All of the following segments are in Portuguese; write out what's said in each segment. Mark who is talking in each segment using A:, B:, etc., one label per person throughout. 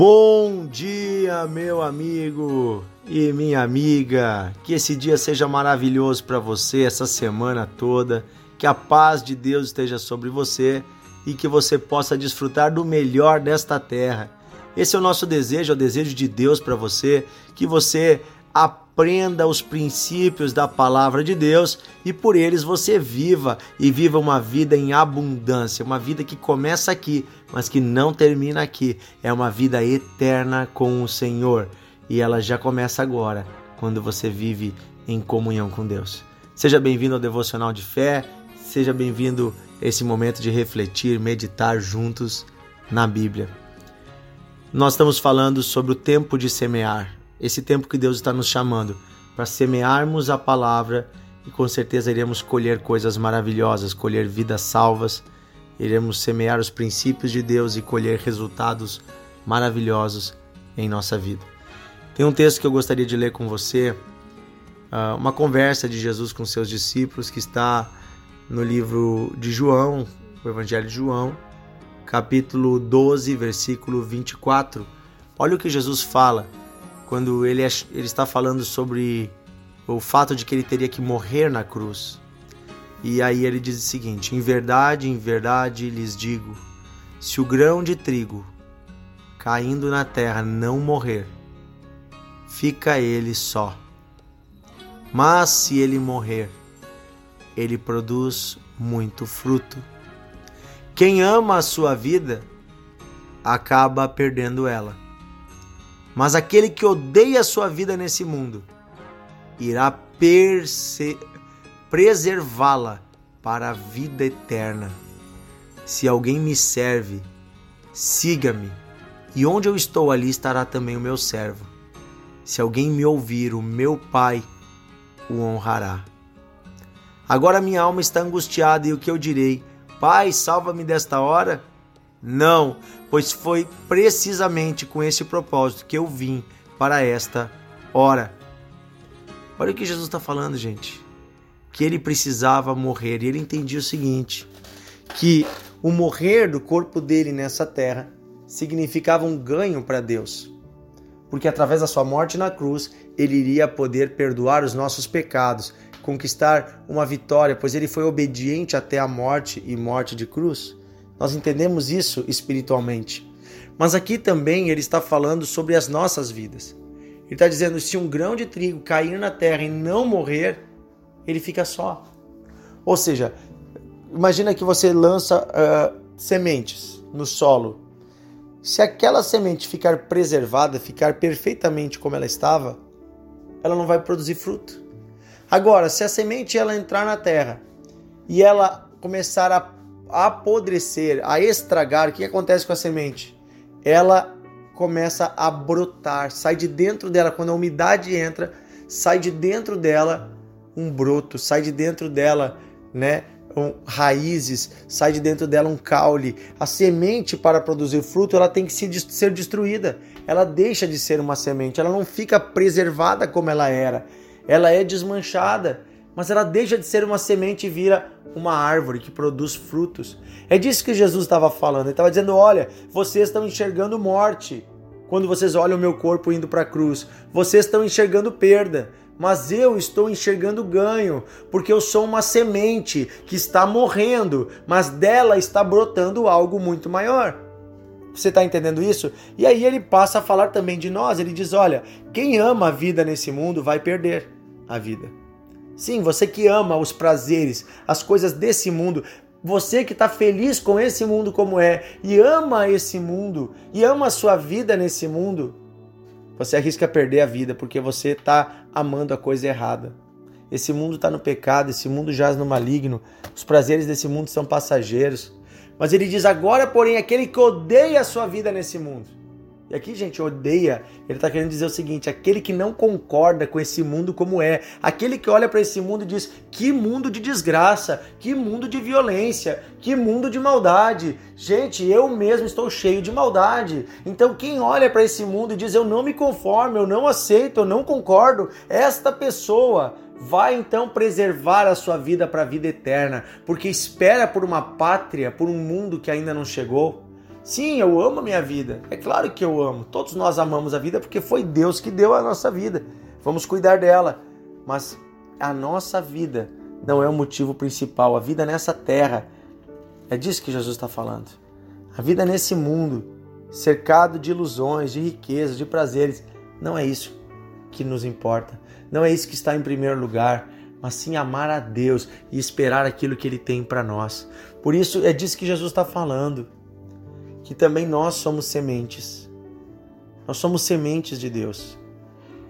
A: Bom dia, meu amigo e minha amiga. Que esse dia seja maravilhoso para você essa semana toda. Que a paz de Deus esteja sobre você e que você possa desfrutar do melhor desta terra. Esse é o nosso desejo, é o desejo de Deus para você, que você aprenda os princípios da palavra de Deus e por eles você viva e viva uma vida em abundância, uma vida que começa aqui, mas que não termina aqui. É uma vida eterna com o Senhor e ela já começa agora, quando você vive em comunhão com Deus. Seja bem-vindo ao devocional de fé, seja bem-vindo a esse momento de refletir, meditar juntos na Bíblia. Nós estamos falando sobre o tempo de semear esse tempo que Deus está nos chamando para semearmos a palavra e com certeza iremos colher coisas maravilhosas, colher vidas salvas, iremos semear os princípios de Deus e colher resultados maravilhosos em nossa vida. Tem um texto que eu gostaria de ler com você, ah, uma conversa de Jesus com seus discípulos que está no livro de João, o Evangelho de João, capítulo 12, versículo 24. Olha o que Jesus fala quando ele, é, ele está falando sobre o fato de que ele teria que morrer na cruz. E aí ele diz o seguinte: Em verdade, em verdade lhes digo, se o grão de trigo caindo na terra não morrer, fica ele só. Mas se ele morrer, ele produz muito fruto. Quem ama a sua vida acaba perdendo ela mas aquele que odeia a sua vida nesse mundo irá preservá-la para a vida eterna. Se alguém me serve, siga-me, e onde eu estou ali estará também o meu servo. Se alguém me ouvir, o meu Pai o honrará. Agora minha alma está angustiada e o que eu direi? Pai, salva-me desta hora? Não, pois foi precisamente com esse propósito que eu vim para esta hora. Olha o que Jesus está falando, gente. Que ele precisava morrer. E ele entendia o seguinte: que o morrer do corpo dele nessa terra significava um ganho para Deus. Porque através da sua morte na cruz, ele iria poder perdoar os nossos pecados, conquistar uma vitória, pois ele foi obediente até a morte e morte de cruz. Nós entendemos isso espiritualmente. Mas aqui também ele está falando sobre as nossas vidas. Ele está dizendo: se um grão de trigo cair na terra e não morrer, ele fica só. Ou seja, imagina que você lança uh, sementes no solo. Se aquela semente ficar preservada, ficar perfeitamente como ela estava, ela não vai produzir fruto. Agora, se a semente ela entrar na terra e ela começar a apodrecer, a estragar, o que acontece com a semente? Ela começa a brotar, sai de dentro dela, quando a umidade entra, sai de dentro dela um broto, sai de dentro dela, né, um, raízes, sai de dentro dela um caule. A semente para produzir fruto, ela tem que ser destruída. Ela deixa de ser uma semente, ela não fica preservada como ela era. Ela é desmanchada mas ela deixa de ser uma semente e vira uma árvore que produz frutos. É disso que Jesus estava falando. Ele estava dizendo: olha, vocês estão enxergando morte quando vocês olham o meu corpo indo para a cruz. Vocês estão enxergando perda. Mas eu estou enxergando ganho, porque eu sou uma semente que está morrendo, mas dela está brotando algo muito maior. Você está entendendo isso? E aí ele passa a falar também de nós. Ele diz: olha, quem ama a vida nesse mundo vai perder a vida. Sim, você que ama os prazeres, as coisas desse mundo, você que está feliz com esse mundo como é e ama esse mundo e ama a sua vida nesse mundo, você arrisca perder a vida porque você está amando a coisa errada. Esse mundo está no pecado, esse mundo jaz no maligno, os prazeres desse mundo são passageiros. Mas ele diz: agora, porém, aquele que odeia a sua vida nesse mundo e aqui, gente, odeia. Ele está querendo dizer o seguinte: aquele que não concorda com esse mundo como é, aquele que olha para esse mundo e diz: que mundo de desgraça, que mundo de violência, que mundo de maldade. Gente, eu mesmo estou cheio de maldade. Então, quem olha para esse mundo e diz: eu não me conformo, eu não aceito, eu não concordo, esta pessoa vai então preservar a sua vida para a vida eterna, porque espera por uma pátria, por um mundo que ainda não chegou Sim, eu amo a minha vida. É claro que eu amo. Todos nós amamos a vida porque foi Deus que deu a nossa vida. Vamos cuidar dela. Mas a nossa vida não é o motivo principal. A vida nessa terra é disso que Jesus está falando. A vida nesse mundo, cercado de ilusões, de riquezas, de prazeres, não é isso que nos importa. Não é isso que está em primeiro lugar, mas sim amar a Deus e esperar aquilo que Ele tem para nós. Por isso é disso que Jesus está falando, que também nós somos sementes. Nós somos sementes de Deus.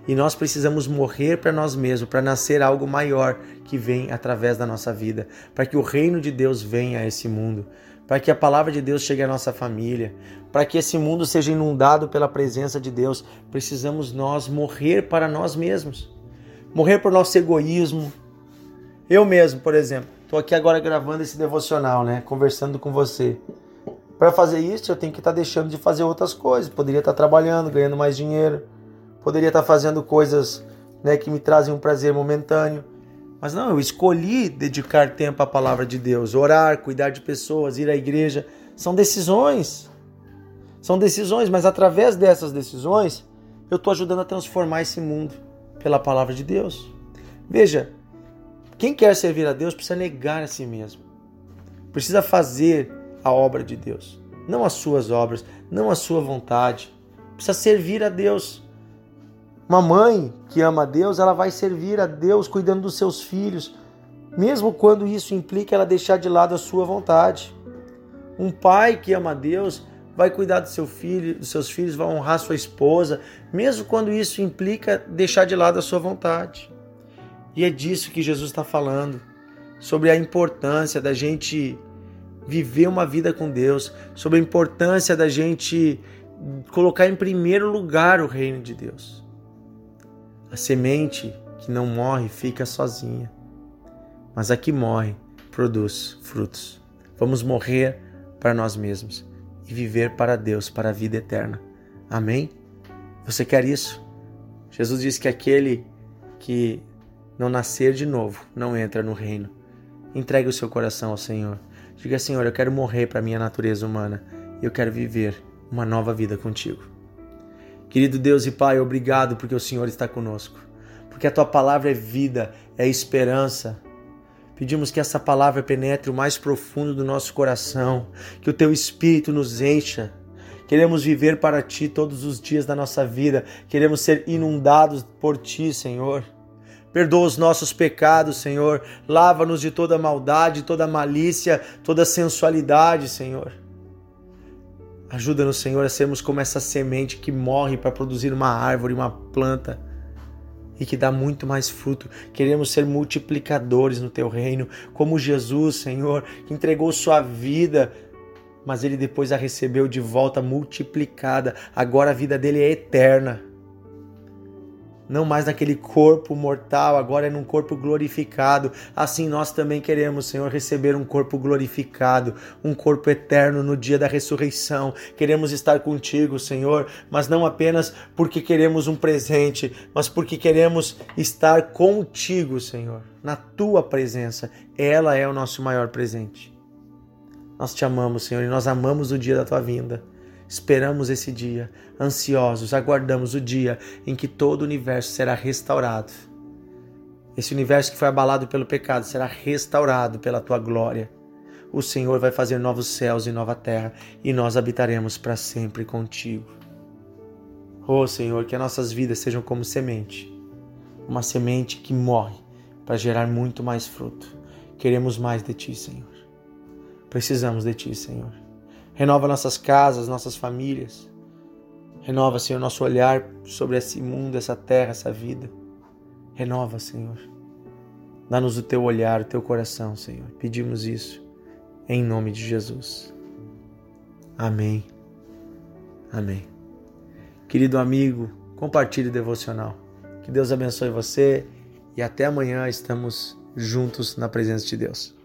A: E nós precisamos morrer para nós mesmos, para nascer algo maior que vem através da nossa vida, para que o reino de Deus venha a esse mundo, para que a palavra de Deus chegue à nossa família, para que esse mundo seja inundado pela presença de Deus. Precisamos nós morrer para nós mesmos, morrer por nosso egoísmo. Eu mesmo, por exemplo, estou aqui agora gravando esse devocional, né, conversando com você. Para fazer isso, eu tenho que estar tá deixando de fazer outras coisas. Poderia estar tá trabalhando, ganhando mais dinheiro poderia estar fazendo coisas né, que me trazem um prazer momentâneo. Mas não, eu escolhi dedicar tempo à palavra de Deus, orar, cuidar de pessoas, ir à igreja. São decisões. São decisões, mas através dessas decisões, eu estou ajudando a transformar esse mundo pela palavra de Deus. Veja, quem quer servir a Deus precisa negar a si mesmo. Precisa fazer a obra de Deus, não as suas obras, não a sua vontade. Precisa servir a Deus. Uma mãe que ama a Deus, ela vai servir a Deus cuidando dos seus filhos, mesmo quando isso implica ela deixar de lado a sua vontade. Um pai que ama a Deus vai cuidar do seu filho, dos seus filhos, vai honrar sua esposa, mesmo quando isso implica deixar de lado a sua vontade. E é disso que Jesus está falando, sobre a importância da gente viver uma vida com Deus, sobre a importância da gente colocar em primeiro lugar o reino de Deus. A semente que não morre fica sozinha, mas a que morre produz frutos. Vamos morrer para nós mesmos e viver para Deus, para a vida eterna. Amém? Você quer isso? Jesus disse que aquele que não nascer de novo não entra no reino. Entregue o seu coração ao Senhor. Diga, Senhor, eu quero morrer para a minha natureza humana e eu quero viver uma nova vida contigo. Querido Deus e Pai, obrigado porque o Senhor está conosco. Porque a tua palavra é vida, é esperança. Pedimos que essa palavra penetre o mais profundo do nosso coração, que o teu espírito nos encha. Queremos viver para ti todos os dias da nossa vida, queremos ser inundados por ti, Senhor. Perdoa os nossos pecados, Senhor. Lava-nos de toda maldade, toda malícia, toda sensualidade, Senhor. Ajuda-nos, Senhor, a sermos como essa semente que morre para produzir uma árvore, uma planta e que dá muito mais fruto. Queremos ser multiplicadores no teu reino, como Jesus, Senhor, que entregou sua vida, mas ele depois a recebeu de volta multiplicada. Agora a vida dele é eterna não mais naquele corpo mortal, agora é num corpo glorificado. Assim nós também queremos, Senhor, receber um corpo glorificado, um corpo eterno no dia da ressurreição. Queremos estar contigo, Senhor, mas não apenas porque queremos um presente, mas porque queremos estar contigo, Senhor, na tua presença. Ela é o nosso maior presente. Nós te amamos, Senhor, e nós amamos o dia da tua vinda. Esperamos esse dia, ansiosos, aguardamos o dia em que todo o universo será restaurado. Esse universo que foi abalado pelo pecado será restaurado pela tua glória. O Senhor vai fazer novos céus e nova terra e nós habitaremos para sempre contigo. Oh Senhor, que as nossas vidas sejam como semente, uma semente que morre para gerar muito mais fruto. Queremos mais de ti, Senhor. Precisamos de ti, Senhor. Renova nossas casas, nossas famílias. Renova, Senhor, nosso olhar sobre esse mundo, essa terra, essa vida. Renova, Senhor. Dá-nos o teu olhar, o teu coração, Senhor. Pedimos isso em nome de Jesus. Amém. Amém. Querido amigo, compartilhe o devocional. Que Deus abençoe você e até amanhã estamos juntos na presença de Deus.